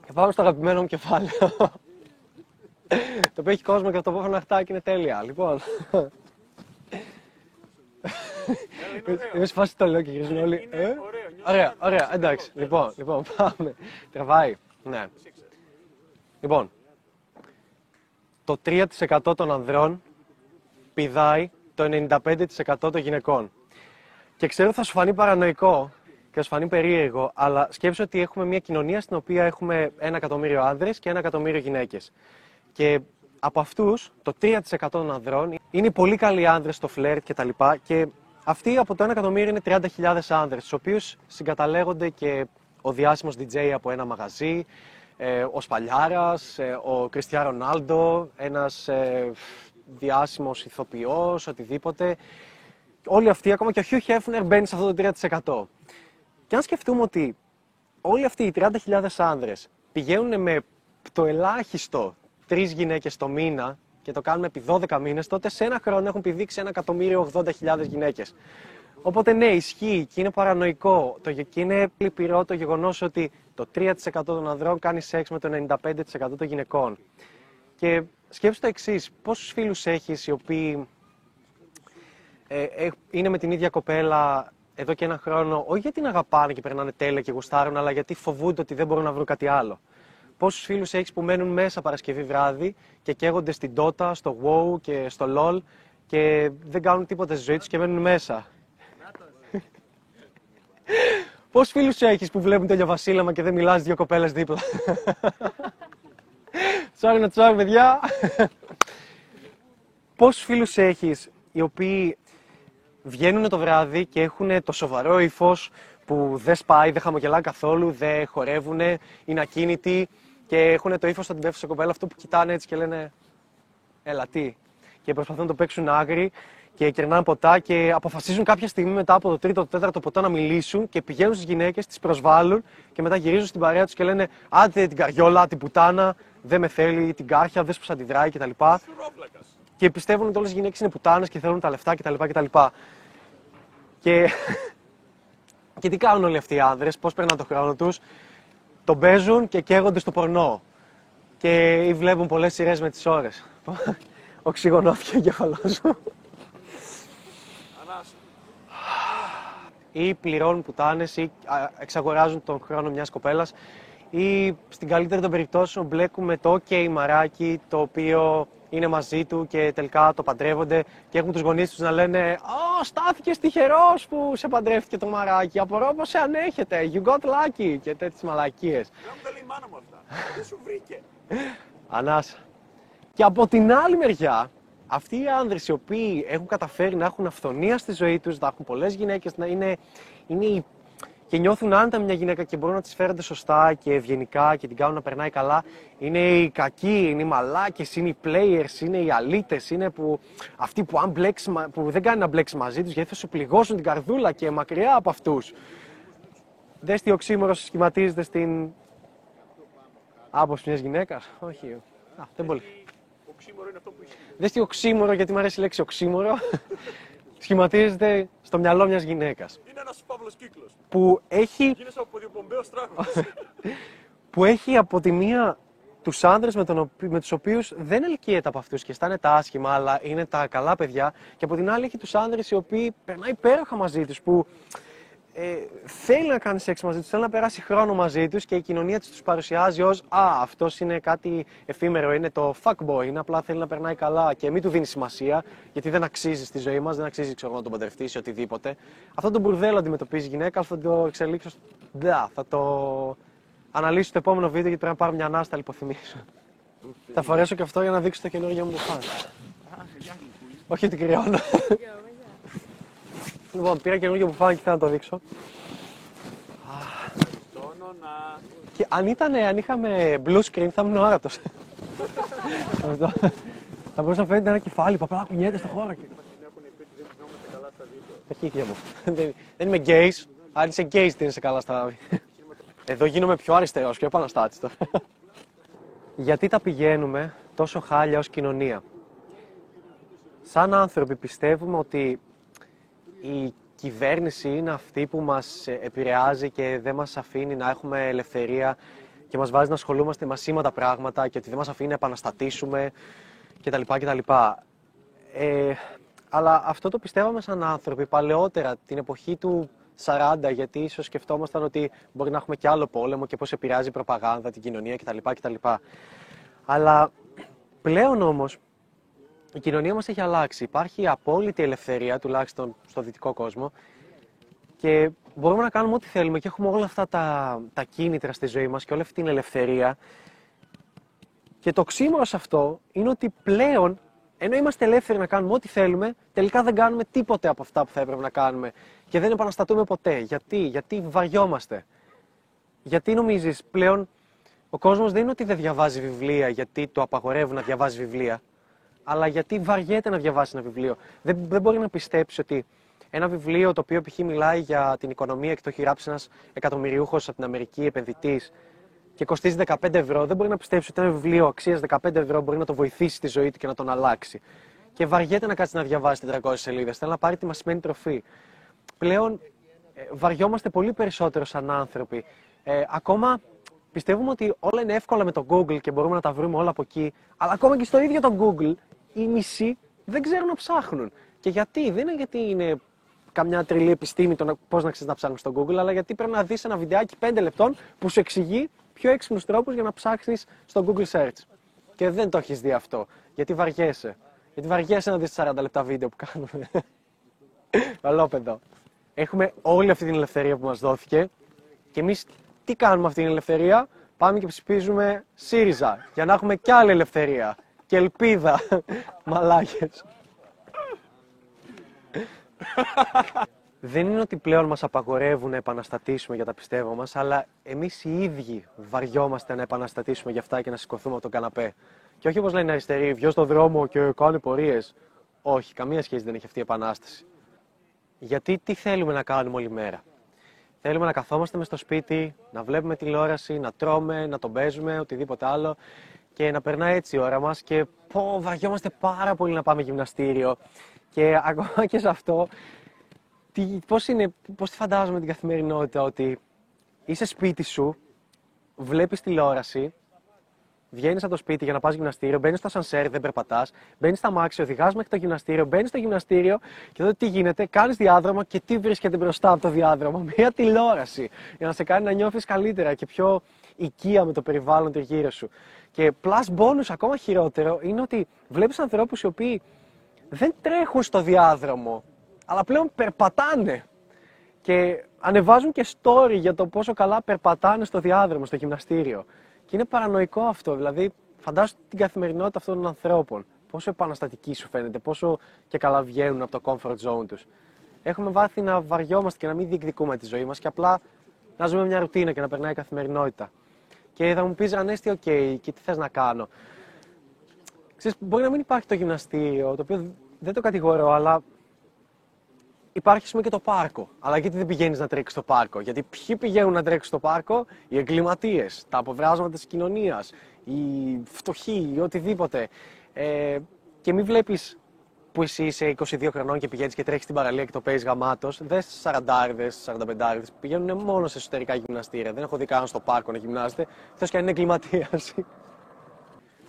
Και πάμε στο αγαπημένο μου κεφάλαιο. το οποίο έχει κόσμο και αυτό που έχω να χτάκι είναι τέλεια. Λοιπόν. Είμαι σε φάση το λέω και γυρίζουν όλοι. Ε; Ωραία, ωραία, εντάξει. Λοιπόν, λοιπόν, πάμε. Τραβάει. Ναι. Λοιπόν, το 3% των ανδρών πηδάει το 95% των γυναικών. Και ξέρω ότι θα σου φανεί παρανοϊκό και θα σου φανεί περίεργο, αλλά σκέψου ότι έχουμε μια κοινωνία στην οποία έχουμε ένα εκατομμύριο άνδρες και ένα εκατομμύριο γυναίκες. Και από αυτούς, το 3% των ανδρών είναι οι πολύ καλοί άνδρες στο φλερτ κτλ. Και, και αυτοί από το 1 εκατομμύριο είναι 30.000 άνδρες, στους οποίους συγκαταλέγονται και ο διάσημος DJ από ένα μαγαζί, ε, ο Σπαλιάρας, ε, ο Κριστιαν Ρονάλντο, ένας ε, διάσημος ηθοποιός, οτιδήποτε. Όλοι αυτοί, ακόμα και ο Χιου Χέφνερ μπαίνει σε αυτό το 3%. Και αν σκεφτούμε ότι όλοι αυτοί οι 30.000 άνδρες πηγαίνουν με το ελάχιστο τρεις γυναίκες το μήνα και το κάνουμε επί 12 μήνες, τότε σε ένα χρόνο έχουν πηδήξει ένα εκατομμύριο 80.000 γυναίκες. Οπότε ναι, ισχύει και είναι παρανοϊκό το, και είναι λυπηρό το γεγονός ότι το 3% των ανδρών κάνει σεξ με το 95% των γυναικών. Και σκέψου το εξής. Πόσους φίλους έχεις οι οποίοι ε, είναι με την ίδια κοπέλα εδώ και ένα χρόνο, όχι γιατί την αγαπάνε και περνάνε τέλεια και γουστάρουν, αλλά γιατί φοβούνται ότι δεν μπορούν να βρουν κάτι άλλο. Πόσους φίλους έχεις που μένουν μέσα Παρασκευή βράδυ και καίγονται στην Dota, στο WoW και στο LOL και δεν κάνουν τίποτα στη ζωή τους και μένουν μέσα; Πόσους φίλους έχεις που βλέπουν το βασίλεμα και δεν μιλάς δύο κοπέλες δίπλα; Sorry να τσάρει, παιδιά. Πόσους φίλους έχεις οι οποίοι βγαίνουν το βράδυ και έχουν το σοβαρό ύφος που δεν σπάει, δεν χαμογελά καθόλου, δεν χορεύουν, είναι ακίνητοι και έχουν το ύφος στην πέφτει κοπέλα αυτό που κοιτάνε έτσι και λένε Έλα τι. Και προσπαθούν να το παίξουν άγρι και κερνάνε ποτά και αποφασίζουν κάποια στιγμή μετά από το τρίτο, το τέταρτο ποτό να μιλήσουν και πηγαίνουν στις γυναίκες, τις προσβάλλουν και μετά γυρίζουν στην παρέα τους και λένε Άντε την καριόλα, την πουτάνα, δεν με θέλει, την κάρχια, δεν σου αντιδράει κτλ. Και πιστεύουν ότι όλες οι γυναίκες είναι πουτάνες και θέλουν τα λεφτά κτλ. κτλ. Και, και τι κάνουν όλοι αυτοί οι άνδρες, πώς παίρνουν το χρόνο τους, τον παίζουν και καίγονται στο πορνό. Και ή βλέπουν πολλές σειρές με τις ώρες. Οξυγονώθηκε ο εγκεφαλός μου. Ή πληρώνουν πουτάνες ή εξαγοράζουν τον χρόνο μιας κοπέλας. Ή στην καλύτερη των περιπτώσεων μπλέκουμε το OK μαράκι το οποίο είναι μαζί του και τελικά το παντρεύονται και έχουν τους γονείς τους να λένε «Ω, στάθηκες τυχερός που σε παντρεύτηκε το μαράκι, απορώ πως σε ανέχεται, you got lucky» και τέτοιες μαλακίες. Δεν μου τα λέει η μάνα μου αυτά. Δεν σου βρήκε. Ανάσα. Και από την άλλη μεριά, αυτοί οι άνδρες οι οποίοι έχουν καταφέρει να έχουν αυθονία στη ζωή τους, να έχουν πολλές γυναίκες, να είναι, είναι οι και νιώθουν άνετα μια γυναίκα και μπορούν να τη φέρονται σωστά και ευγενικά και την κάνουν να περνάει καλά. Είναι οι κακοί, είναι οι μαλάκες, είναι οι players, είναι οι αλήτες, είναι που, αυτοί που, αν που δεν κάνει να μπλέξει μαζί τους γιατί θα σου πληγώσουν την καρδούλα και μακριά από αυτούς. Δες τι οξύμορος σχηματίζεται στην άποψη μιας γυναίκας. Όχι. Α, δεν πολύ. Οξύμορο είναι αυτό που ισχύει. Δες τι οξύμορο, γιατί μου αρέσει η λέξη οξύμορο. Σχηματίζεται στο μυαλό μιας γυναίκας. Είναι ένας παύλο κύκλος. Που έχει. Γίνεσαι από διοπομπαίο τράγο. που έχει από τη μία τους άνδρες με, τον, με τους οποίους δεν ελκύεται από αυτούς και αισθάνεται άσχημα, αλλά είναι τα καλά παιδιά. Και από την άλλη έχει τους άνδρες οι οποίοι περνάει υπέροχα μαζί τους, που ε, θέλει να κάνει σεξ μαζί τους, θέλει να περάσει χρόνο μαζί τους και η κοινωνία της τους παρουσιάζει ως Α, αυτός είναι κάτι εφήμερο, είναι το fuckboy, είναι απλά θέλει να περνάει καλά και μην του δίνει σημασία, γιατί δεν αξίζει στη ζωή μας, δεν αξίζει ξέρω, να τον παντρευτείς ή οτιδήποτε. Αυτό το μπουρδέλο αντιμετωπίζει η γυναίκα, αλλά θα το εξελίξω. Ντα, θα το αναλύσω στο επόμενο βίντεο γιατί πρέπει να πάρω μια ανάστα, λιποθυμίσω. θα φορέσω και αυτό για να δείξω το καινούργιο μου φαν. Όχι την κρυώνω. Λοιπόν, πήρα καινούργιο που φάνε και θέλω να το δείξω. Και αν, ήταν, αν είχαμε blue screen θα ήμουν όρατος. θα μπορούσα να φαίνεται ένα κεφάλι που απλά κουνιέται στο χώρο. Αρχίδια μου. Δεν είμαι gays. Αν είσαι gays δεν είσαι καλά στα Εδώ γίνομαι πιο αριστερός, πιο επαναστάτης τώρα. Γιατί τα πηγαίνουμε τόσο χάλια ως κοινωνία; Σαν άνθρωποι πιστεύουμε ότι η κυβέρνηση είναι αυτή που μας επηρεάζει και δεν μας αφήνει να έχουμε ελευθερία και μας βάζει να ασχολούμαστε με ασήμαντα πράγματα και ότι δεν μας αφήνει να επαναστατήσουμε κτλ. κτλ. Ε, αλλά αυτό το πιστεύαμε σαν άνθρωποι παλαιότερα, την εποχή του 40, γιατί ίσως σκεφτόμασταν ότι μπορεί να έχουμε και άλλο πόλεμο και πώς επηρεάζει η προπαγάνδα, την κοινωνία κτλ. κτλ. Αλλά πλέον όμως η κοινωνία μας έχει αλλάξει. Υπάρχει απόλυτη ελευθερία, τουλάχιστον στο δυτικό κόσμο, και μπορούμε να κάνουμε ό,τι θέλουμε και έχουμε όλα αυτά τα, τα κίνητρα στη ζωή μας και όλη αυτή την ελευθερία. Και το ξύμορο σε αυτό είναι ότι πλέον, ενώ είμαστε ελεύθεροι να κάνουμε ό,τι θέλουμε, τελικά δεν κάνουμε τίποτε από αυτά που θα έπρεπε να κάνουμε. Και δεν επαναστατούμε ποτέ. Γιατί, γιατί βαριόμαστε. Γιατί νομίζεις πλέον ο κόσμος δεν είναι ότι δεν διαβάζει βιβλία γιατί το απαγορεύουν να διαβάζει βιβλία αλλά γιατί βαριέται να διαβάσει ένα βιβλίο. Δεν, δεν μπορεί να πιστέψει ότι ένα βιβλίο το οποίο π.χ. μιλάει για την οικονομία και το έχει γράψει ένας εκατομμυριούχος από την Αμερική επενδυτής και κοστίζει 15 ευρώ, δεν μπορεί να πιστέψει ότι ένα βιβλίο αξίας 15 ευρώ μπορεί να το βοηθήσει στη ζωή του και να τον αλλάξει. Και βαριέται να κάτσει να διαβάσει 400 σελίδε. Θέλει να πάρει τη μασημένη τροφή. Πλέον ε, βαριόμαστε πολύ περισσότερο σαν άνθρωποι. Ε, ακόμα πιστεύουμε ότι όλα είναι εύκολα με το Google και μπορούμε να τα βρούμε όλα από εκεί. Αλλά ακόμα και στο ίδιο το Google οι μισοί δεν ξέρουν να ψάχνουν. Και γιατί, δεν είναι γιατί είναι καμιά τρελή επιστήμη το πώς να ξέρεις να ψάχνεις στο Google, αλλά γιατί πρέπει να δεις ένα βιντεάκι 5 λεπτών που σου εξηγεί πιο έξυπνους τρόπους για να ψάξει στο Google Search. Και δεν το έχεις δει αυτό. Γιατί βαριέσαι. Γιατί βαριέσαι να δεις 40 λεπτά βίντεο που κάνουμε. Βαλόπεδο. Έχουμε όλη αυτή την ελευθερία που μας δόθηκε και εμείς τι κάνουμε αυτή την ελευθερία; Πάμε και ψηφίζουμε ΣΥΡΙΖΑ για να έχουμε κι άλλη ελευθερία και ελπίδα. Μαλάκες. Δεν είναι ότι πλέον μας απαγορεύουν να επαναστατήσουμε για τα πιστεύω μας, αλλά εμείς οι ίδιοι βαριόμαστε να επαναστατήσουμε για αυτά και να σηκωθούμε από τον καναπέ. Και όχι όπως λένε οι αριστεροί, βγει στον δρόμο και κάνει πορείες. Όχι, καμία σχέση δεν έχει αυτή η επανάσταση. Γιατί τι θέλουμε να κάνουμε όλη μέρα; Θέλουμε να καθόμαστε μες στο σπίτι, να βλέπουμε τηλεόραση, να τρώμε, να τον παίζουμε, οτιδήποτε άλλο και να περνάει έτσι η ώρα μας και πω, βαριόμαστε πάρα πολύ να πάμε γυμναστήριο. Και ακόμα και σε αυτό τι, πώς, είναι, πώς τη φαντάζομαι την καθημερινότητα ότι είσαι σπίτι σου, βλέπεις τηλεόραση, βγαίνεις από το σπίτι για να πας γυμναστήριο, μπαίνεις στο σανσέρ, δεν περπατάς, μπαίνεις στα μάξι, οδηγάς μέχρι το γυμναστήριο, μπαίνεις στο γυμναστήριο και τότε τι γίνεται, κάνεις διάδρομο και τι βρίσκεται μπροστά από το διάδρομο, μια τηλεόραση για να σε κάνει να νιώθεις καλύτερα και πιο οικία με το περιβάλλον του γύρω σου. Και plus bonus ακόμα χειρότερο είναι ότι βλέπεις ανθρώπους οι οποίοι δεν τρέχουν στο διάδρομο, αλλά πλέον περπατάνε. Και ανεβάζουν και story για το πόσο καλά περπατάνε στο διάδρομο, στο γυμναστήριο. Και είναι παρανοϊκό αυτό. Δηλαδή, φαντάσου την καθημερινότητα αυτών των ανθρώπων. Πόσο επαναστατική σου φαίνεται, πόσο και καλά βγαίνουν από το comfort zone τους. Έχουμε μάθει να βαριόμαστε και να μην διεκδικούμε τη ζωή μας και απλά να ζούμε μια ρουτίνα και να περνάει η καθημερινότητα. Και θα μου πεις, Ανέστη, οκ, okay, και τι θες να κάνω. Ξέρεις, μπορεί να μην υπάρχει το γυμναστήριο, το οποίο δεν το κατηγορώ, αλλά υπάρχει πούμε, και το πάρκο. Αλλά γιατί δεν πηγαίνεις να τρέξεις στο πάρκο; Γιατί ποιοι πηγαίνουν να τρέξουν στο πάρκο, οι εγκληματίες, τα αποβράσματα της κοινωνίας, οι φτωχοί, ή οτιδήποτε. Ε, και μην βλέπεις που εσύ είσαι 22 χρονών και πηγαίνεις και τρέχεις στην παραλία και το παίζεις γαμάτος. Δε 40 45 πηγαίνουν μόνο σε εσωτερικά γυμναστήρια. Δεν έχω δει καν στο πάρκο να γυμνάζεται, θε και αν είναι εγκληματία.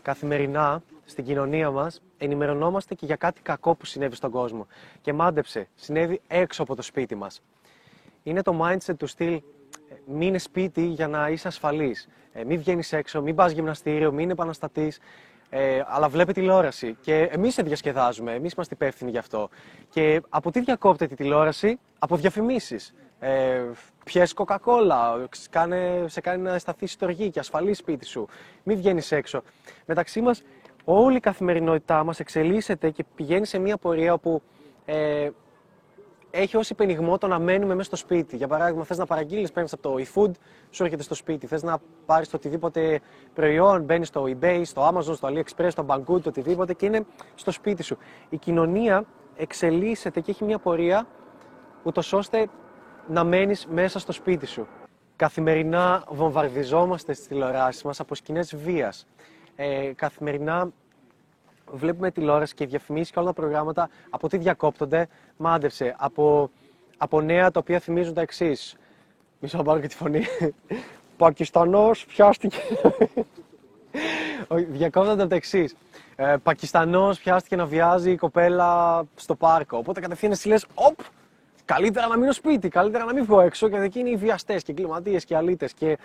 Καθημερινά στην κοινωνία μας ενημερωνόμαστε και για κάτι κακό που συνέβη στον κόσμο. Και μάντεψε, συνέβη έξω από το σπίτι μας. Είναι το mindset του στυλ μείνε σπίτι για να είσαι ασφαλής. Ε, μην βγαίνεις έξω, μην πας γυμναστήριο, μην επαναστατείς. Ε, αλλά βλέπει τηλεόραση. Και εμείς σε διασκεδάζουμε, εμείς είμαστε υπεύθυνοι γι' αυτό. Και από τι διακόπτεται τη τηλεόραση, από διαφημίσεις. Ε, Πιες κοκακόλα, σε κάνει να αισθανθεί στοργή και ασφαλή σπίτι σου. Μην βγαίνεις έξω. Μεταξύ μας, όλη η καθημερινότητά μας εξελίσσεται και πηγαίνει σε μια πορεία όπου ε, έχει ως υπενιγμό το να μένουμε μέσα στο σπίτι. Για παράδειγμα, θες να παραγγείλεις, παίρνεις από το eFood, σου έρχεται στο σπίτι. Θες να πάρεις το οτιδήποτε προϊόν, μπαίνεις στο eBay, στο Amazon, στο AliExpress, στο Banggood, το οτιδήποτε και είναι στο σπίτι σου. Η κοινωνία εξελίσσεται και έχει μια πορεία ούτως ώστε να μένεις μέσα στο σπίτι σου. Καθημερινά βομβαρδιζόμαστε στις τηλεοράσεις μας από σκηνές βίας. Ε, καθημερινά βλέπουμε τηλεόραση και διαφημίσεις και όλα τα προγράμματα από τι διακόπτονται, μάντευσε, από, από νέα τα οποία θυμίζουν τα εξής. Μισό να πάρω και τη φωνή. Πακιστανός πιάστηκε. Διακόπτονται τα εξής. Ε, Πακιστανός πιάστηκε να βιάζει η κοπέλα στο πάρκο. Οπότε κατευθείαν εσύ λες, Οπ, καλύτερα να μείνω σπίτι, καλύτερα να μην βγω έξω, γιατί εκεί είναι οι βιαστές και εγκληματίε και αλήτες. Και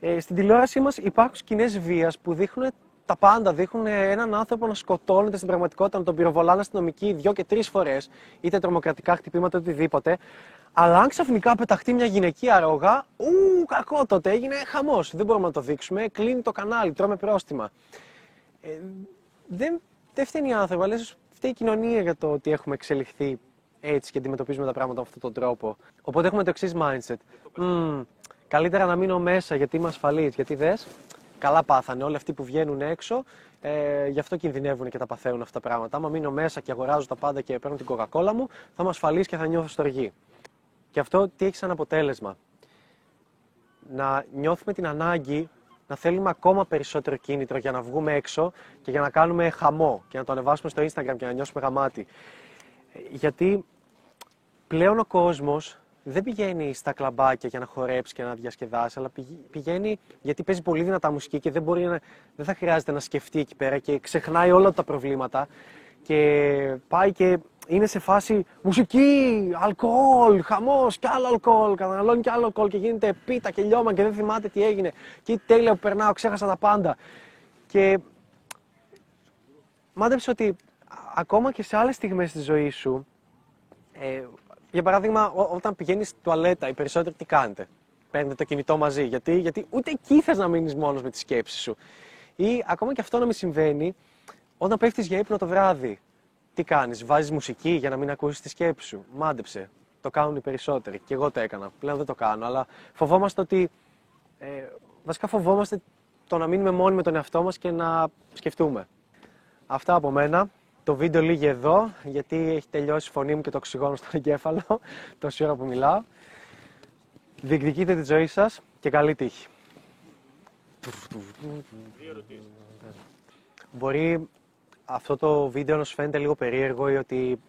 ε, στην τηλεόρασή μας υπάρχουν σκηνές βίας που δείχνουν τα πάντα. Δείχνουν έναν άνθρωπο να σκοτώνεται στην πραγματικότητα, να τον πυροβολάνε αστυνομικοί δύο και τρεις φορές, είτε τρομοκρατικά χτυπήματα, οτιδήποτε. Αλλά αν ξαφνικά πεταχτεί μια γυναικεία ρόγα, ου, κακό τότε, έγινε χαμός. Δεν μπορούμε να το δείξουμε. Κλείνει το κανάλι, τρώμε πρόστιμα. Ε, δεν, δεν φταίνει οι άνθρωποι, αλλά φταίει η κοινωνία για το ότι έχουμε εξελιχθεί έτσι και αντιμετωπίζουμε τα πράγματα με αυτόν τον τρόπο. Οπότε έχουμε το εξής mindset. Mm, καλύτερα να μείνω μέσα γιατί είμαι ασφαλής. Γιατί δες, καλά πάθανε όλοι αυτοί που βγαίνουν έξω, ε, γι' αυτό κινδυνεύουν και τα παθαίνουν αυτά τα πράγματα. Άμα μείνω μέσα και αγοράζω τα πάντα και παίρνω την κοκακόλα μου, θα είμαι ασφαλής και θα νιώθω στοργή. Και αυτό τι έχει σαν αποτέλεσμα; Να νιώθουμε την ανάγκη να θέλουμε ακόμα περισσότερο κίνητρο για να βγούμε έξω και για να κάνουμε χαμό και να το ανεβάσουμε στο Instagram και να νιώσουμε γαμάτι. Γιατί πλέον ο κόσμος δεν πηγαίνει στα κλαμπάκια για να χορέψει και να διασκεδάσει, αλλά πηγαίνει γιατί παίζει πολύ δυνατά μουσική και δεν, μπορεί να, δεν θα χρειάζεται να σκεφτεί εκεί πέρα και ξεχνάει όλα τα προβλήματα και πάει και είναι σε φάση μουσική, αλκοόλ, χαμός και άλλο αλκοόλ. Καταναλώνει και άλλο αλκοόλ και γίνεται πίτα και λιώμα και δεν θυμάται τι έγινε. Και τέλεια που περνάω, ξέχασα τα πάντα. Και μάντεψε ότι ακόμα και σε άλλες στιγμές της ζωής σου, ε, για παράδειγμα, όταν πηγαίνεις στη τουαλέτα, οι περισσότεροι τι κάνετε; Παίρνετε το κινητό μαζί. Γιατί, γιατί ούτε εκεί θες να μείνεις μόνος με τη σκέψη σου. Ή ακόμα και αυτό να μην συμβαίνει, όταν πέφτεις για ύπνο το βράδυ, τι κάνεις, βάζεις μουσική για να μην ακούσεις τη σκέψη σου; Μάντεψε. Το κάνουν οι περισσότεροι. Και εγώ το έκανα. Πλέον δεν το κάνω. Αλλά φοβόμαστε ότι. Ε, βασικά φοβόμαστε το να μείνουμε μόνοι με τον εαυτό μας και να σκεφτούμε. Αυτά από μένα. Το βίντεο λύγει εδώ, γιατί έχει τελειώσει η φωνή μου και το οξυγόνο στον εγκέφαλο, τόση ώρα που μιλάω. Διεκδικείτε τη ζωή σας και καλή τύχη. Δύο ερωτήσεις. Μπορεί αυτό το βίντεο να σου φαίνεται λίγο περίεργο ή ότι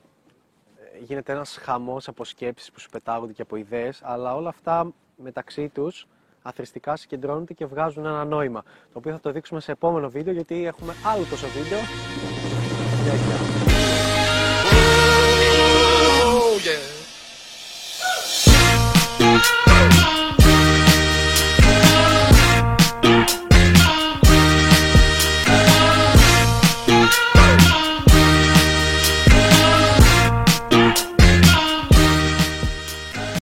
ε, γίνεται ένας χαμός από σκέψεις που σου πετάγονται και από ιδέες, αλλά όλα αυτά μεταξύ τους αθρηστικά συγκεντρώνονται και βγάζουν ένα νόημα, το οποίο θα το δείξουμε σε επόμενο βίντεο, γιατί έχουμε άλλο τόσο βίντεο. Γεια, γεια.